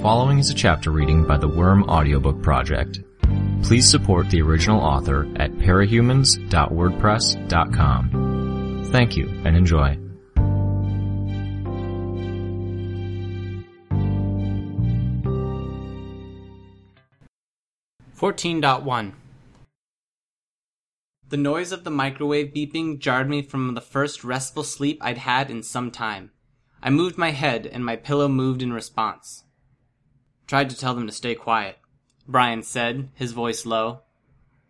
following is a chapter reading by the Worm Audiobook Project. Please support the original author at parahumans.wordpress.com. Thank you and enjoy. Fourteen point one. The noise of the microwave beeping jarred me from the first restful sleep I'd had in some time. I moved my head and my pillow moved in response. Tried to tell them to stay quiet, Brian said, his voice low.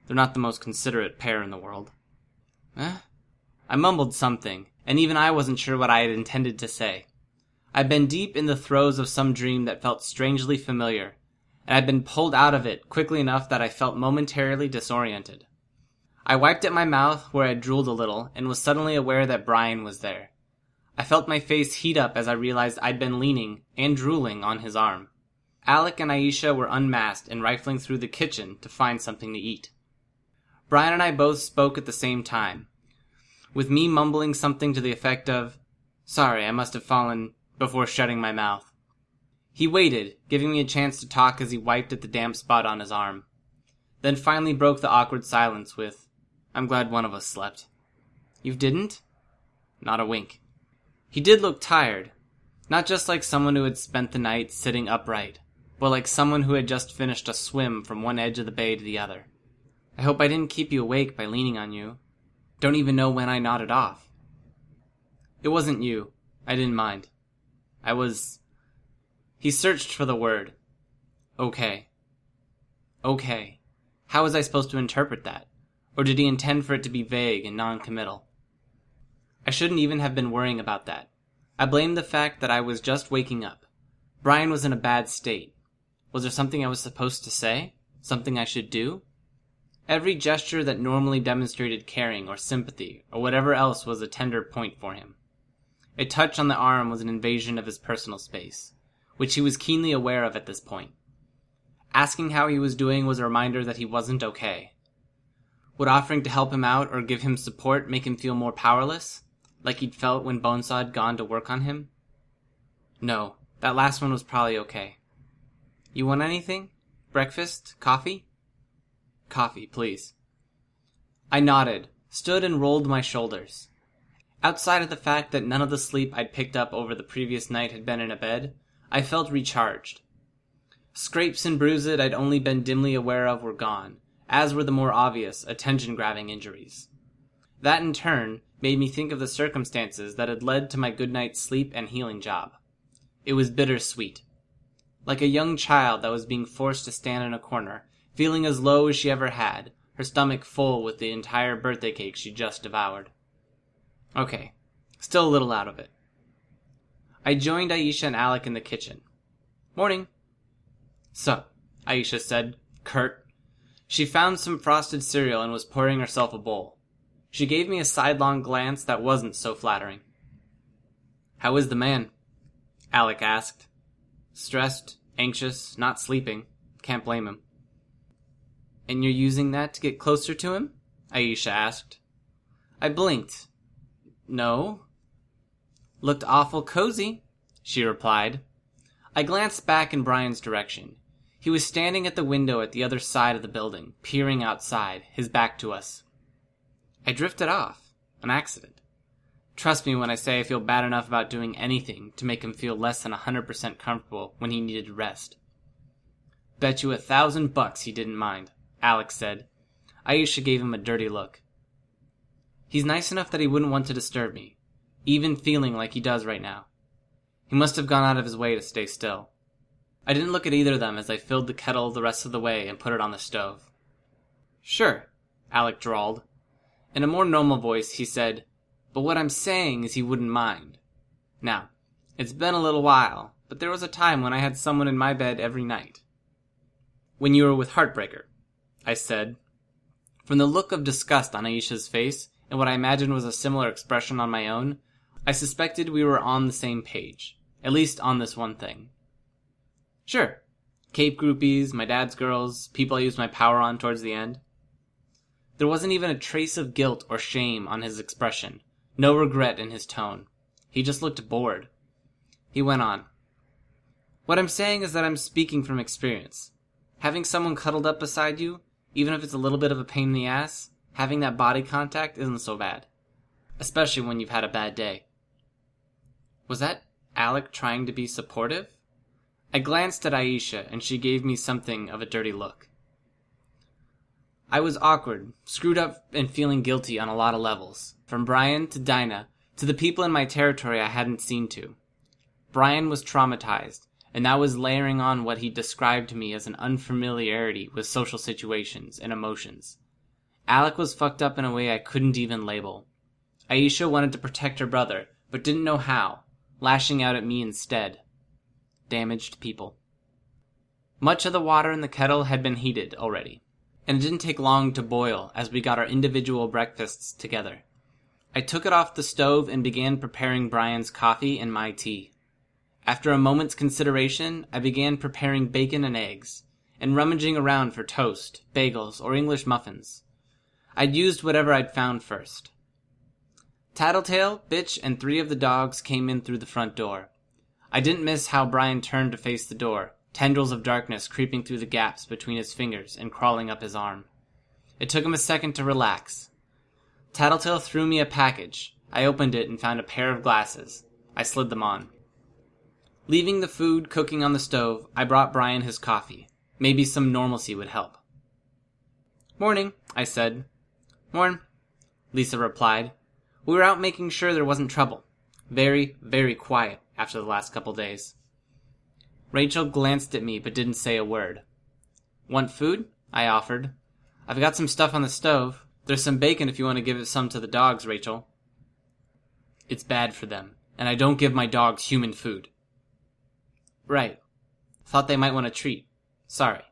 They're not the most considerate pair in the world. Eh? I mumbled something, and even I wasn't sure what I had intended to say. I'd been deep in the throes of some dream that felt strangely familiar, and I'd been pulled out of it quickly enough that I felt momentarily disoriented. I wiped at my mouth where I drooled a little and was suddenly aware that Brian was there. I felt my face heat up as I realized I'd been leaning and drooling on his arm. Alec and Aisha were unmasked and rifling through the kitchen to find something to eat. Brian and I both spoke at the same time, with me mumbling something to the effect of, Sorry, I must have fallen, before shutting my mouth. He waited, giving me a chance to talk as he wiped at the damp spot on his arm. Then finally broke the awkward silence with, I'm glad one of us slept. You didn't? Not a wink. He did look tired. Not just like someone who had spent the night sitting upright, but like someone who had just finished a swim from one edge of the bay to the other. I hope I didn't keep you awake by leaning on you. Don't even know when I nodded off. It wasn't you. I didn't mind. I was. He searched for the word. Okay. Okay. How was I supposed to interpret that? Or did he intend for it to be vague and non-committal? I shouldn't even have been worrying about that. I blamed the fact that I was just waking up. Brian was in a bad state. Was there something I was supposed to say? Something I should do? Every gesture that normally demonstrated caring or sympathy or whatever else was a tender point for him. A touch on the arm was an invasion of his personal space, which he was keenly aware of at this point. Asking how he was doing was a reminder that he wasn't okay. Would offering to help him out or give him support make him feel more powerless? like he'd felt when Bonesaw had gone to work on him? No, that last one was probably okay. You want anything? Breakfast? Coffee? Coffee, please. I nodded, stood and rolled my shoulders. Outside of the fact that none of the sleep I'd picked up over the previous night had been in a bed, I felt recharged. Scrapes and bruises I'd only been dimly aware of were gone, as were the more obvious, attention grabbing injuries. That in turn made me think of the circumstances that had led to my good night's sleep and healing job. It was bittersweet. Like a young child that was being forced to stand in a corner, feeling as low as she ever had, her stomach full with the entire birthday cake she just devoured. Okay, still a little out of it. I joined Aisha and Alec in the kitchen. Morning. So, Aisha said, curt. She found some frosted cereal and was pouring herself a bowl. She gave me a sidelong glance that wasn't so flattering. How is the man? Alec asked. Stressed, anxious, not sleeping. Can't blame him. And you're using that to get closer to him? Aisha asked. I blinked. No. Looked awful cozy, she replied. I glanced back in Brian's direction. He was standing at the window at the other side of the building, peering outside, his back to us. I drifted off. An accident. Trust me when I say I feel bad enough about doing anything to make him feel less than a 100% comfortable when he needed rest. Bet you a thousand bucks he didn't mind, Alec said. Aisha gave him a dirty look. He's nice enough that he wouldn't want to disturb me, even feeling like he does right now. He must have gone out of his way to stay still. I didn't look at either of them as I filled the kettle the rest of the way and put it on the stove. Sure, Alec drawled, in a more normal voice, he said, But what I'm saying is he wouldn't mind. Now, it's been a little while, but there was a time when I had someone in my bed every night. When you were with Heartbreaker, I said. From the look of disgust on Aisha's face, and what I imagined was a similar expression on my own, I suspected we were on the same page, at least on this one thing. Sure. Cape groupies, my dad's girls, people I used my power on towards the end. There wasn't even a trace of guilt or shame on his expression, no regret in his tone. He just looked bored. He went on. What I'm saying is that I'm speaking from experience. Having someone cuddled up beside you, even if it's a little bit of a pain in the ass, having that body contact isn't so bad. Especially when you've had a bad day. Was that Alec trying to be supportive? I glanced at Aisha and she gave me something of a dirty look. I was awkward, screwed up, and feeling guilty on a lot of levels. From Brian to Dinah to the people in my territory I hadn't seen to. Brian was traumatized, and that was layering on what he described to me as an unfamiliarity with social situations and emotions. Alec was fucked up in a way I couldn't even label. Aisha wanted to protect her brother, but didn't know how, lashing out at me instead. Damaged people. Much of the water in the kettle had been heated already, and it didn't take long to boil as we got our individual breakfasts together. I took it off the stove and began preparing Brian's coffee and my tea. After a moment's consideration, I began preparing bacon and eggs, and rummaging around for toast, bagels, or English muffins. I'd used whatever I'd found first. Tattletale, Bitch, and three of the dogs came in through the front door. I didn't miss how Brian turned to face the door, tendrils of darkness creeping through the gaps between his fingers and crawling up his arm. It took him a second to relax. Tattletale threw me a package. I opened it and found a pair of glasses. I slid them on. Leaving the food cooking on the stove, I brought Brian his coffee. Maybe some normalcy would help. Morning, I said. Morn, Lisa replied. We were out making sure there wasn't trouble. Very, very quiet after the last couple days. Rachel glanced at me but didn't say a word. Want food? I offered. I've got some stuff on the stove. There's some bacon if you want to give some to the dogs, Rachel. It's bad for them, and I don't give my dogs human food. Right. Thought they might want a treat. Sorry.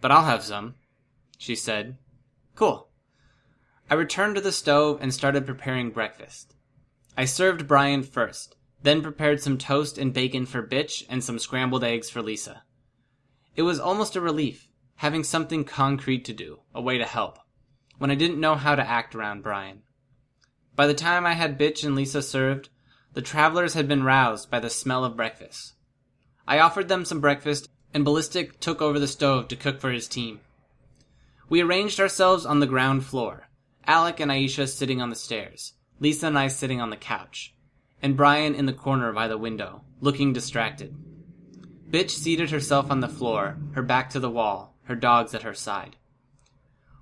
But I'll have some, she said. Cool. I returned to the stove and started preparing breakfast. I served Brian first, then prepared some toast and bacon for Bitch and some scrambled eggs for Lisa. It was almost a relief, having something concrete to do, a way to help, when I didn't know how to act around Brian. By the time I had Bitch and Lisa served, the travelers had been roused by the smell of breakfast. I offered them some breakfast, and Ballistic took over the stove to cook for his team. We arranged ourselves on the ground floor, Alec and Aisha sitting on the stairs, Lisa and I sitting on the couch, and Brian in the corner by the window, looking distracted. Bitch seated herself on the floor, her back to the wall, her dogs at her side.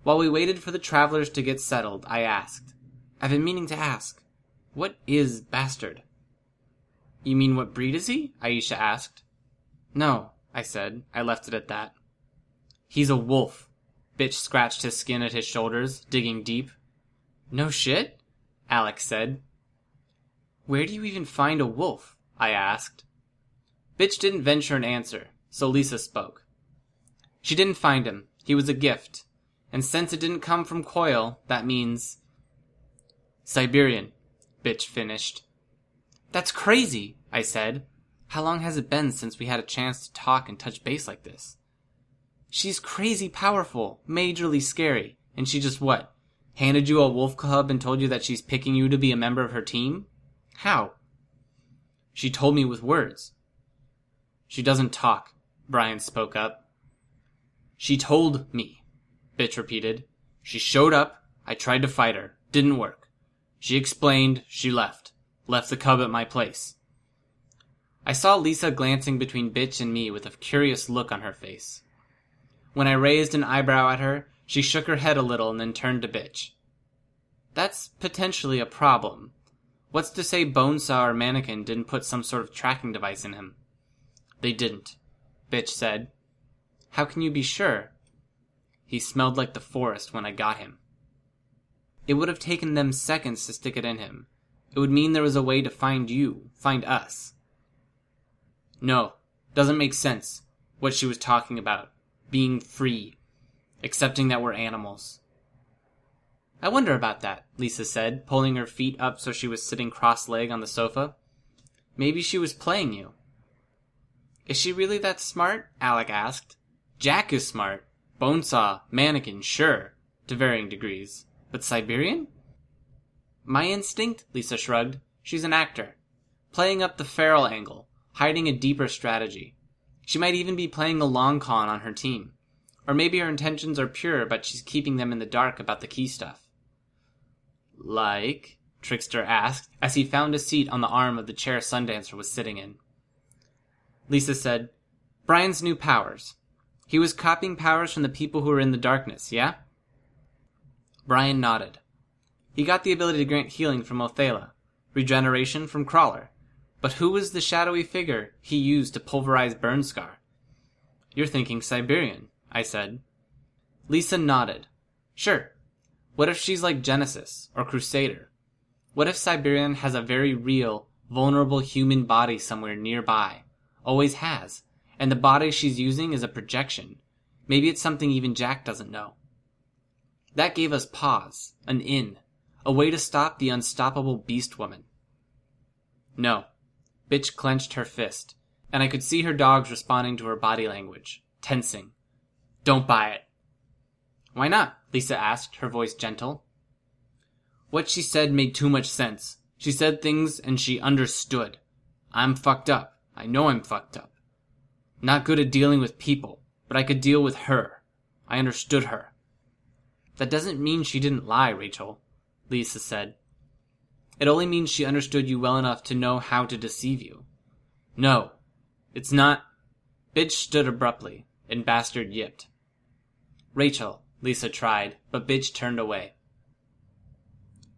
While we waited for the travelers to get settled, I asked, I've been meaning to ask, what is Bastard? You mean what breed is he? Aisha asked. No, I said. I left it at that. He's a wolf, Bitch scratched his skin at his shoulders, digging deep. No shit? Alec said. Where do you even find a wolf? I asked. Bitch didn't venture an answer, so Lisa spoke. She didn't find him. He was a gift. And since it didn't come from Coil, that means. Siberian, Bitch finished. That's crazy, I said. How long has it been since we had a chance to talk and touch base like this? She's crazy powerful, majorly scary, and she just what? Handed you a wolf cub and told you that she's picking you to be a member of her team? How? She told me with words. She doesn't talk, Brian spoke up. She told me, Bitch repeated. She showed up, I tried to fight her, didn't work. She explained, she left. Left the cub at my place. I saw Lisa glancing between Bitch and me with a curious look on her face. When I raised an eyebrow at her, she shook her head a little and then turned to Bitch. That's potentially a problem. What's to say Bonesaw or Mannequin didn't put some sort of tracking device in him? They didn't, Bitch said. How can you be sure? He smelled like the forest when I got him. It would have taken them seconds to stick it in him. It would mean there was a way to find you, find us. No, doesn't make sense, what she was talking about being free, accepting that we're animals. I wonder about that, Lisa said, pulling her feet up so she was sitting cross legged on the sofa. Maybe she was playing you. Is she really that smart? Alec asked. Jack is smart. Bonesaw, mannequin, sure, to varying degrees. But Siberian? My instinct, Lisa shrugged. She's an actor. Playing up the feral angle, hiding a deeper strategy. She might even be playing the long con on her team. Or maybe her intentions are pure, but she's keeping them in the dark about the key stuff. Like? Trickster asked as he found a seat on the arm of the chair Sundancer was sitting in. Lisa said, Brian's new powers. He was copying powers from the people who were in the darkness, yeah? Brian nodded. He got the ability to grant healing from Othala, regeneration from Crawler. But who was the shadowy figure he used to pulverize Burnscar? You're thinking Siberian, I said. Lisa nodded. Sure. What if she's like Genesis or Crusader? What if Siberian has a very real, vulnerable human body somewhere nearby? Always has. And the body she's using is a projection. Maybe it's something even Jack doesn't know. That gave us pause, an in, a way to stop the unstoppable beast woman. No. Bitch clenched her fist, and I could see her dogs responding to her body language, tensing. Don't buy it. Why not? Lisa asked, her voice gentle. What she said made too much sense. She said things and she understood. I'm fucked up. I know I'm fucked up. Not good at dealing with people, but I could deal with her. I understood her. That doesn't mean she didn't lie, Rachel, Lisa said. It only means she understood you well enough to know how to deceive you. No, it's not. Bitch stood abruptly, and Bastard yipped. Rachel, Lisa tried, but Bitch turned away.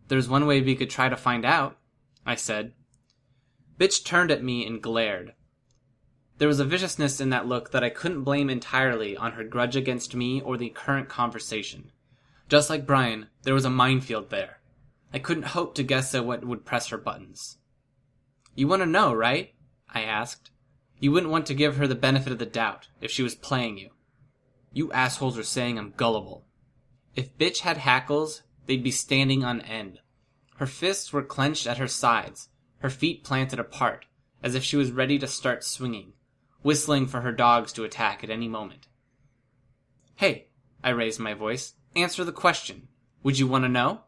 There's one way we could try to find out, I said. Bitch turned at me and glared. There was a viciousness in that look that I couldn't blame entirely on her grudge against me or the current conversation. Just like Brian, there was a minefield there. I couldn't hope to guess at what would press her buttons. You want to know, right? I asked. You wouldn't want to give her the benefit of the doubt if she was playing you. You assholes are saying I'm gullible. If bitch had hackles, they'd be standing on end. Her fists were clenched at her sides, her feet planted apart, as if she was ready to start swinging, whistling for her dogs to attack at any moment. Hey, I raised my voice. Answer the question. Would you want to know?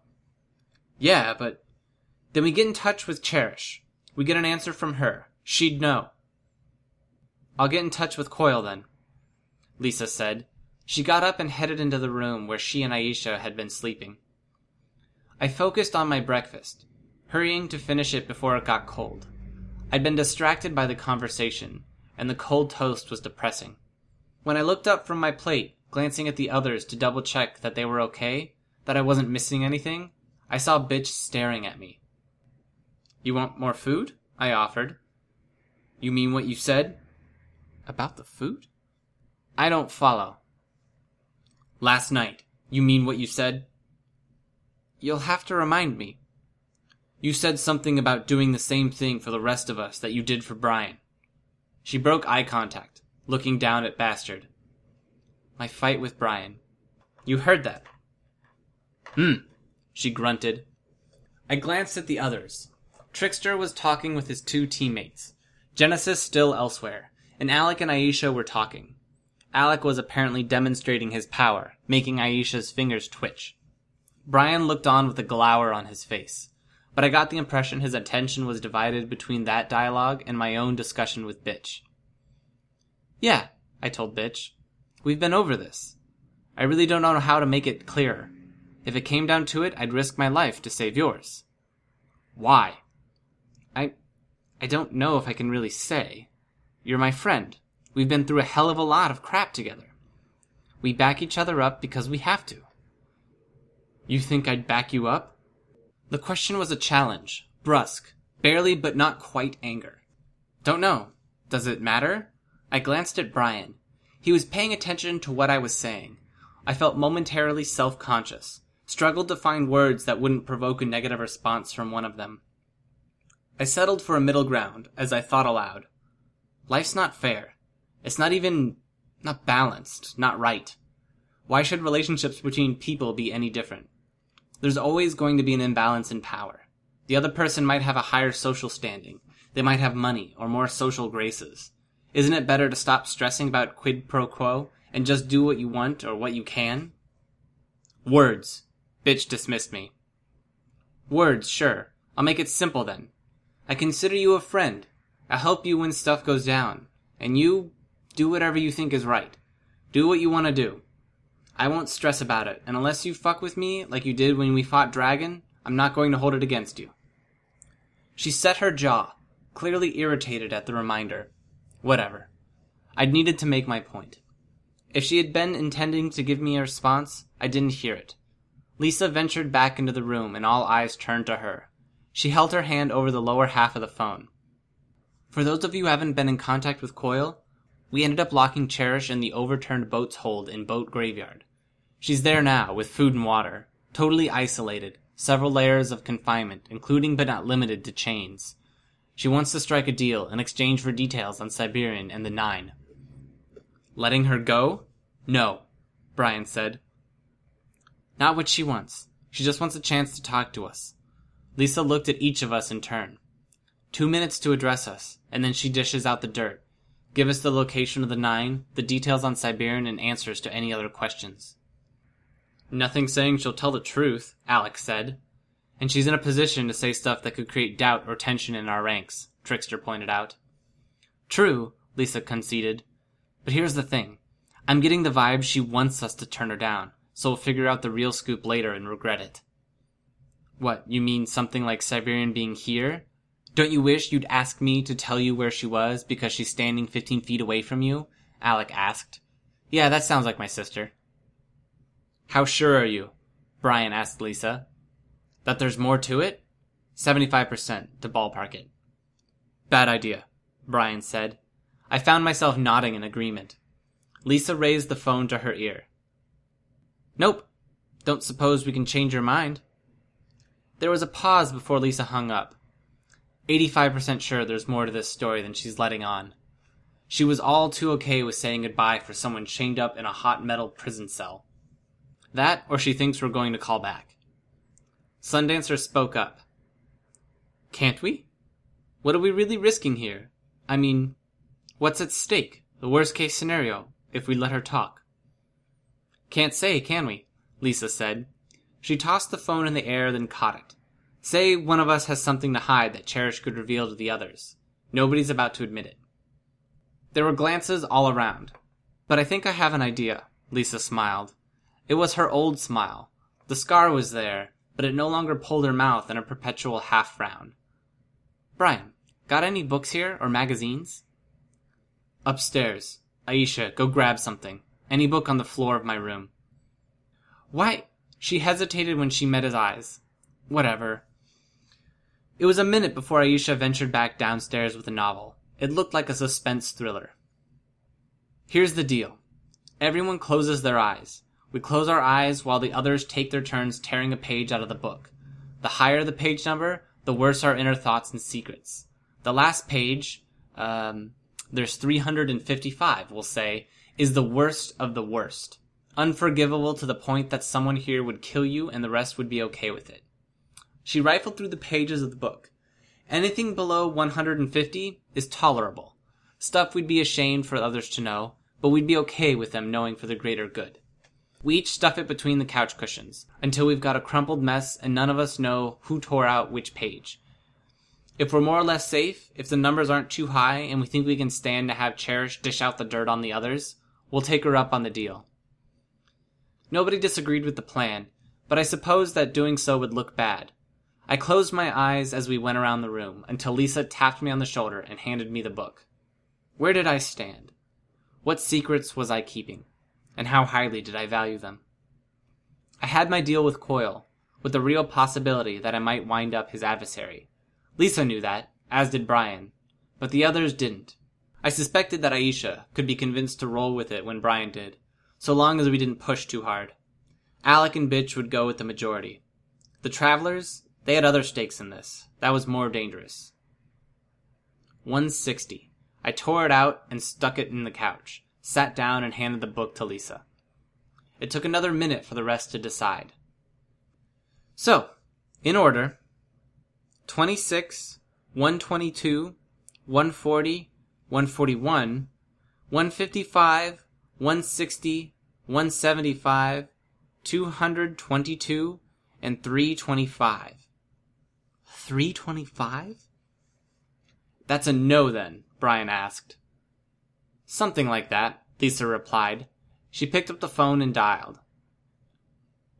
Yeah, but then we get in touch with Cherish. We get an answer from her. She'd know. I'll get in touch with Coil then, Lisa said. She got up and headed into the room where she and Aisha had been sleeping. I focused on my breakfast, hurrying to finish it before it got cold. I'd been distracted by the conversation, and the cold toast was depressing. When I looked up from my plate, glancing at the others to double check that they were okay, that I wasn't missing anything, I saw Bitch staring at me. You want more food? I offered. You mean what you said? About the food? I don't follow. Last night. You mean what you said? You'll have to remind me. You said something about doing the same thing for the rest of us that you did for Brian. She broke eye contact, looking down at Bastard. My fight with Brian. You heard that. Hmm, she grunted. I glanced at the others. Trickster was talking with his two teammates. Genesis still elsewhere, and Alec and Aisha were talking. Alec was apparently demonstrating his power, making Aisha's fingers twitch. Brian looked on with a glower on his face, but I got the impression his attention was divided between that dialogue and my own discussion with Bitch. Yeah, I told Bitch. We've been over this. I really don't know how to make it clearer. If it came down to it, I'd risk my life to save yours. Why? I. I don't know if I can really say. You're my friend. We've been through a hell of a lot of crap together. We back each other up because we have to. You think I'd back you up? The question was a challenge, brusque, barely but not quite anger. Don't know. Does it matter? I glanced at Brian. He was paying attention to what I was saying. I felt momentarily self conscious, struggled to find words that wouldn't provoke a negative response from one of them. I settled for a middle ground as I thought aloud. Life's not fair. It's not even not balanced, not right. Why should relationships between people be any different? There's always going to be an imbalance in power. The other person might have a higher social standing. They might have money or more social graces. Isn't it better to stop stressing about quid pro quo and just do what you want or what you can? Words. Bitch dismissed me. Words, sure. I'll make it simple then. I consider you a friend. I'll help you when stuff goes down. And you do whatever you think is right. Do what you want to do. I won't stress about it, and unless you fuck with me like you did when we fought Dragon, I'm not going to hold it against you. She set her jaw, clearly irritated at the reminder. Whatever. I'd needed to make my point. If she had been intending to give me a response, I didn't hear it. Lisa ventured back into the room and all eyes turned to her. She held her hand over the lower half of the phone. For those of you who haven't been in contact with Coil, we ended up locking Cherish in the overturned boat's hold in Boat Graveyard. She's there now, with food and water, totally isolated, several layers of confinement, including but not limited to chains. She wants to strike a deal in exchange for details on Siberian and the Nine. Letting her go? No, Brian said. Not what she wants. She just wants a chance to talk to us. Lisa looked at each of us in turn. Two minutes to address us, and then she dishes out the dirt. Give us the location of the nine, the details on Siberian, and answers to any other questions. Nothing saying she'll tell the truth, Alec said. And she's in a position to say stuff that could create doubt or tension in our ranks, Trickster pointed out. True, Lisa conceded. But here's the thing. I'm getting the vibe she wants us to turn her down, so we'll figure out the real scoop later and regret it. What, you mean something like Siberian being here? Don't you wish you'd ask me to tell you where she was because she's standing 15 feet away from you? Alec asked. Yeah, that sounds like my sister. How sure are you? Brian asked Lisa. That there's more to it? 75% to ballpark it. Bad idea, Brian said. I found myself nodding in agreement. Lisa raised the phone to her ear. Nope. Don't suppose we can change your mind. There was a pause before Lisa hung up. 85% sure there's more to this story than she's letting on. She was all too okay with saying goodbye for someone chained up in a hot metal prison cell. That, or she thinks we're going to call back. Sundancer spoke up. Can't we? What are we really risking here? I mean, what's at stake? The worst case scenario, if we let her talk. Can't say, can we? Lisa said. She tossed the phone in the air, then caught it. Say one of us has something to hide that Cherish could reveal to the others. Nobody's about to admit it. There were glances all around. But I think I have an idea, Lisa smiled. It was her old smile. The scar was there, but it no longer pulled her mouth in a perpetual half frown. Brian, got any books here or magazines? Upstairs. Aisha, go grab something. Any book on the floor of my room. Why? She hesitated when she met his eyes. Whatever. It was a minute before Aisha ventured back downstairs with a novel. It looked like a suspense thriller. Here's the deal. Everyone closes their eyes. We close our eyes while the others take their turns tearing a page out of the book. The higher the page number, the worse our inner thoughts and secrets. The last page, um, there's 355, we'll say, is the worst of the worst. Unforgivable to the point that someone here would kill you and the rest would be okay with it. She rifled through the pages of the book. Anything below 150 is tolerable. Stuff we'd be ashamed for others to know, but we'd be okay with them knowing for the greater good. We each stuff it between the couch cushions until we've got a crumpled mess and none of us know who tore out which page. If we're more or less safe, if the numbers aren't too high and we think we can stand to have Cherish dish out the dirt on the others, we'll take her up on the deal. Nobody disagreed with the plan, but I supposed that doing so would look bad. I closed my eyes as we went around the room until Lisa tapped me on the shoulder and handed me the book. Where did I stand? What secrets was I keeping? And how highly did I value them? I had my deal with Coil, with the real possibility that I might wind up his adversary. Lisa knew that, as did Brian, but the others didn't. I suspected that Aisha could be convinced to roll with it when Brian did, so long as we didn't push too hard. Alec and Bitch would go with the majority. The travelers, they had other stakes in this. That was more dangerous. 160. I tore it out and stuck it in the couch, sat down and handed the book to Lisa. It took another minute for the rest to decide. So, in order 26, 122, 140, 141, 155, 160, 175, 222, and 325. 325? That's a no then, Brian asked. Something like that, Lisa replied. She picked up the phone and dialed.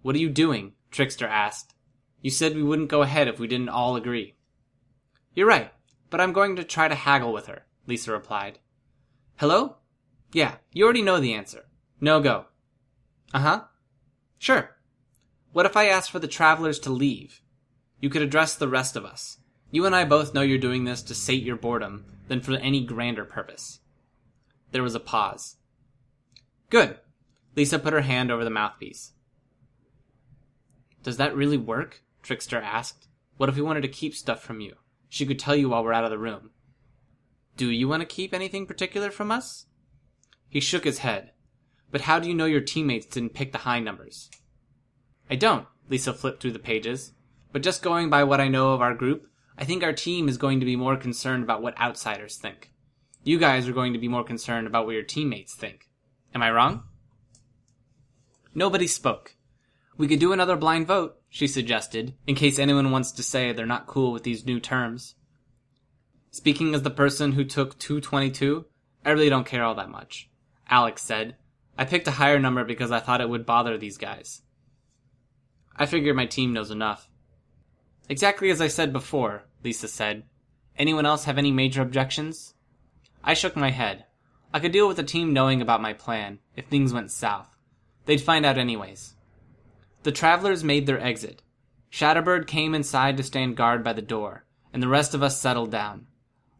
What are you doing? Trickster asked. You said we wouldn't go ahead if we didn't all agree. You're right, but I'm going to try to haggle with her, Lisa replied. Hello? Yeah, you already know the answer. No go. Uh huh. Sure. What if I asked for the travelers to leave? You could address the rest of us. You and I both know you're doing this to sate your boredom than for any grander purpose. There was a pause. Good. Lisa put her hand over the mouthpiece. Does that really work? Trickster asked. What if we wanted to keep stuff from you? She could tell you while we're out of the room. Do you want to keep anything particular from us? He shook his head. But how do you know your teammates didn't pick the high numbers? I don't, Lisa flipped through the pages. But just going by what I know of our group, I think our team is going to be more concerned about what outsiders think. You guys are going to be more concerned about what your teammates think. Am I wrong? Nobody spoke. We could do another blind vote, she suggested, in case anyone wants to say they're not cool with these new terms. Speaking as the person who took 222, I really don't care all that much. Alec said. I picked a higher number because I thought it would bother these guys. I figure my team knows enough. Exactly as I said before, Lisa said. Anyone else have any major objections? I shook my head. I could deal with the team knowing about my plan, if things went south. They'd find out anyways. The travelers made their exit. Shatterbird came inside to stand guard by the door, and the rest of us settled down.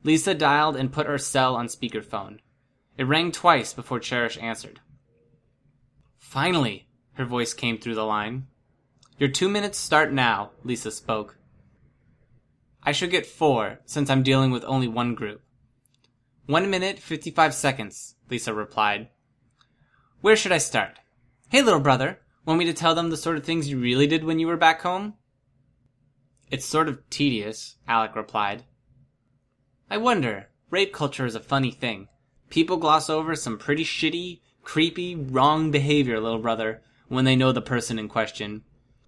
Lisa dialed and put her cell on speakerphone. It rang twice before Cherish answered. Finally, her voice came through the line. Your two minutes start now, Lisa spoke. I should get four, since I'm dealing with only one group. One minute, fifty-five seconds, Lisa replied. Where should I start? Hey, little brother, want me to tell them the sort of things you really did when you were back home? It's sort of tedious, Alec replied. I wonder. Rape culture is a funny thing. People gloss over some pretty shitty, creepy, wrong behavior, little brother, when they know the person in question.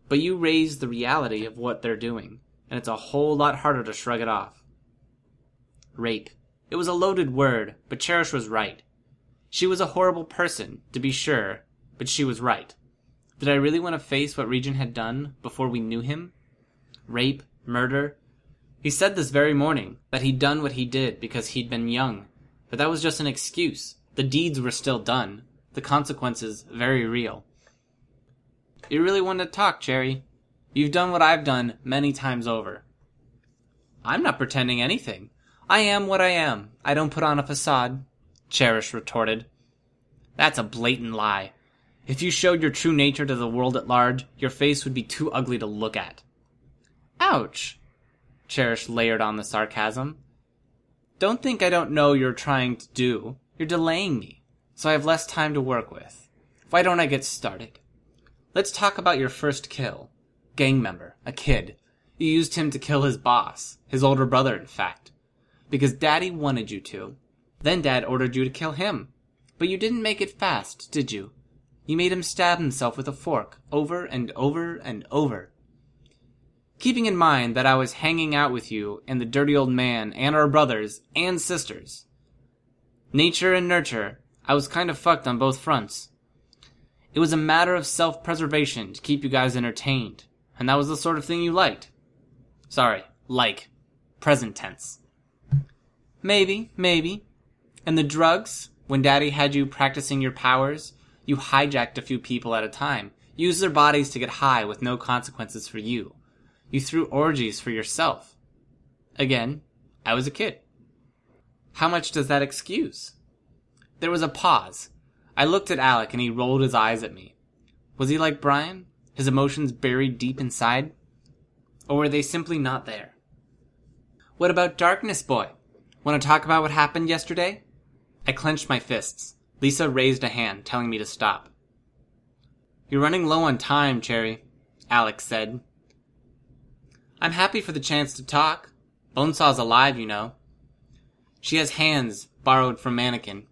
But you raise the reality of what they're doing, and it's a whole lot harder to shrug it off. Rape. It was a loaded word, but Cherish was right. She was a horrible person, to be sure, but she was right. Did I really want to face what Regent had done before we knew him? Rape, murder. He said this very morning that he'd done what he did because he'd been young, but that was just an excuse. The deeds were still done, the consequences very real. You really want to talk, Cherry? You've done what I've done many times over. I'm not pretending anything. I am what I am. I don't put on a facade, Cherish retorted. That's a blatant lie. If you showed your true nature to the world at large, your face would be too ugly to look at. Ouch! Cherish layered on the sarcasm. Don't think I don't know you're trying to do. You're delaying me, so I have less time to work with. Why don't I get started? Let's talk about your first kill. Gang member, a kid. You used him to kill his boss, his older brother, in fact because Daddy wanted you to. Then Dad ordered you to kill him. But you didn't make it fast, did you? You made him stab himself with a fork, over and over and over. Keeping in mind that I was hanging out with you and the dirty old man and our brothers and sisters. Nature and nurture, I was kind of fucked on both fronts. It was a matter of self preservation to keep you guys entertained, and that was the sort of thing you liked. Sorry, like. Present tense. Maybe, maybe. And the drugs? When daddy had you practicing your powers, you hijacked a few people at a time, used their bodies to get high with no consequences for you. You threw orgies for yourself. Again, I was a kid. How much does that excuse? There was a pause. I looked at Alec and he rolled his eyes at me. Was he like Brian? His emotions buried deep inside? Or were they simply not there? What about Darkness Boy? Want to talk about what happened yesterday? I clenched my fists. Lisa raised a hand, telling me to stop. You're running low on time, Cherry, Alec said. I'm happy for the chance to talk. Bonesaw's alive, you know. She has hands borrowed from Mannequin.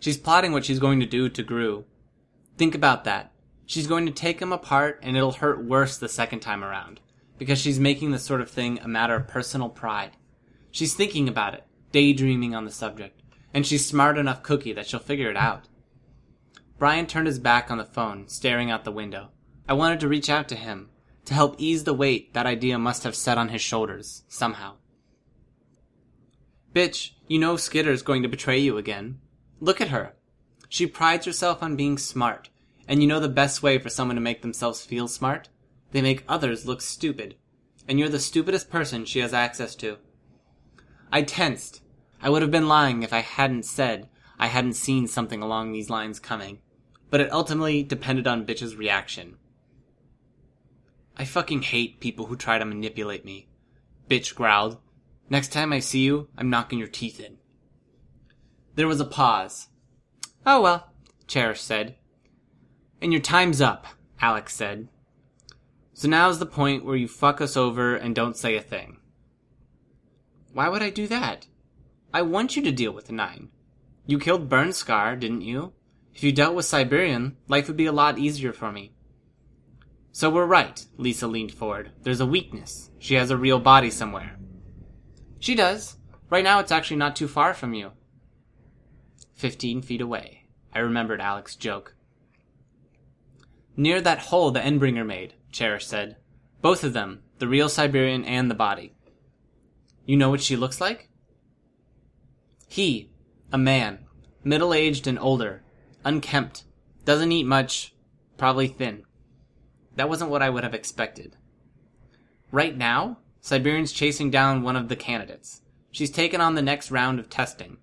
She's plotting what she's going to do to Grue. Think about that. She's going to take him apart and it'll hurt worse the second time around. Because she's making this sort of thing a matter of personal pride. She's thinking about it, daydreaming on the subject, and she's smart enough cookie that she'll figure it out. Brian turned his back on the phone, staring out the window. I wanted to reach out to him, to help ease the weight that idea must have set on his shoulders, somehow. Bitch, you know Skitter's going to betray you again. Look at her. She prides herself on being smart, and you know the best way for someone to make themselves feel smart? They make others look stupid. And you're the stupidest person she has access to. I tensed. I would have been lying if I hadn't said I hadn't seen something along these lines coming. But it ultimately depended on Bitch's reaction. I fucking hate people who try to manipulate me. Bitch growled. Next time I see you, I'm knocking your teeth in. There was a pause. Oh well, Cherish said. And your time's up, Alec said. So now's the point where you fuck us over and don't say a thing. Why would I do that? I want you to deal with the Nine. You killed Burnscar, didn't you? If you dealt with Siberian, life would be a lot easier for me. So we're right, Lisa leaned forward. There's a weakness. She has a real body somewhere. She does. Right now it's actually not too far from you. Fifteen feet away. I remembered Alec's joke. Near that hole the Endbringer made, Cherish said. Both of them, the real Siberian and the body. You know what she looks like? He, a man, middle aged and older, unkempt, doesn't eat much, probably thin. That wasn't what I would have expected. Right now, Siberian's chasing down one of the candidates. She's taken on the next round of testing.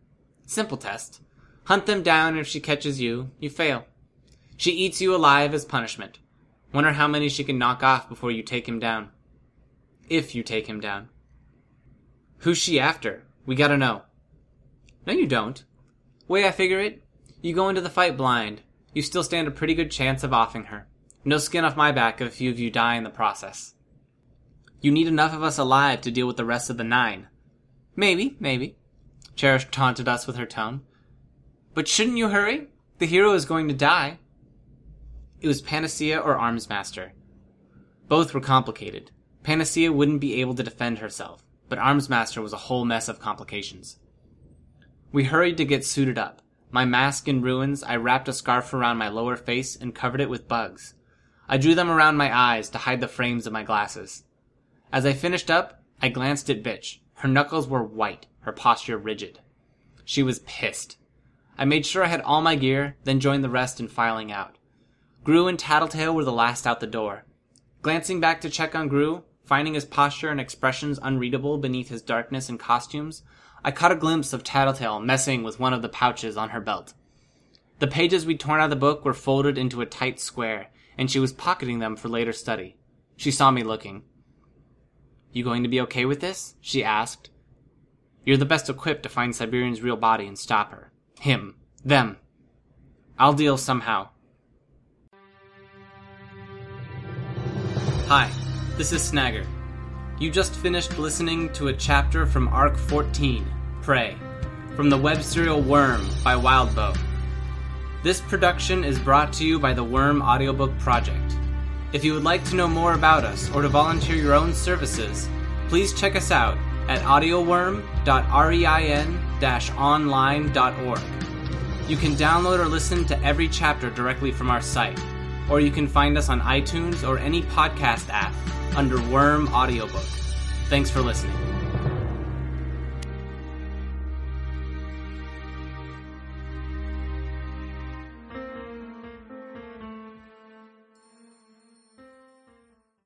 Simple test. Hunt them down, and if she catches you, you fail. She eats you alive as punishment. Wonder how many she can knock off before you take him down. If you take him down. Who's she after? We gotta know. No, you don't. Way I figure it, you go into the fight blind. You still stand a pretty good chance of offing her. No skin off my back if a few of you die in the process. You need enough of us alive to deal with the rest of the nine. Maybe, maybe. Cherish taunted us with her tone. But shouldn't you hurry? The hero is going to die. It was Panacea or Armsmaster. Both were complicated. Panacea wouldn't be able to defend herself, but Armsmaster was a whole mess of complications. We hurried to get suited up. My mask in ruins, I wrapped a scarf around my lower face and covered it with bugs. I drew them around my eyes to hide the frames of my glasses. As I finished up, I glanced at Bitch. Her knuckles were white, her posture rigid. She was pissed. I made sure I had all my gear, then joined the rest in filing out. Grue and Tattletale were the last out the door. Glancing back to check on Grue, finding his posture and expressions unreadable beneath his darkness and costumes, I caught a glimpse of Tattletale messing with one of the pouches on her belt. The pages we'd torn out of the book were folded into a tight square, and she was pocketing them for later study. She saw me looking. You going to be okay with this? she asked. You're the best equipped to find Siberian's real body and stop her. Him. Them. I'll deal somehow. Hi, this is Snagger. You just finished listening to a chapter from Arc 14, Prey, from the web serial Worm by Wildbow. This production is brought to you by the Worm Audiobook Project. If you would like to know more about us or to volunteer your own services, please check us out at audioworm.rein-online.org. You can download or listen to every chapter directly from our site, or you can find us on iTunes or any podcast app under Worm Audiobook. Thanks for listening.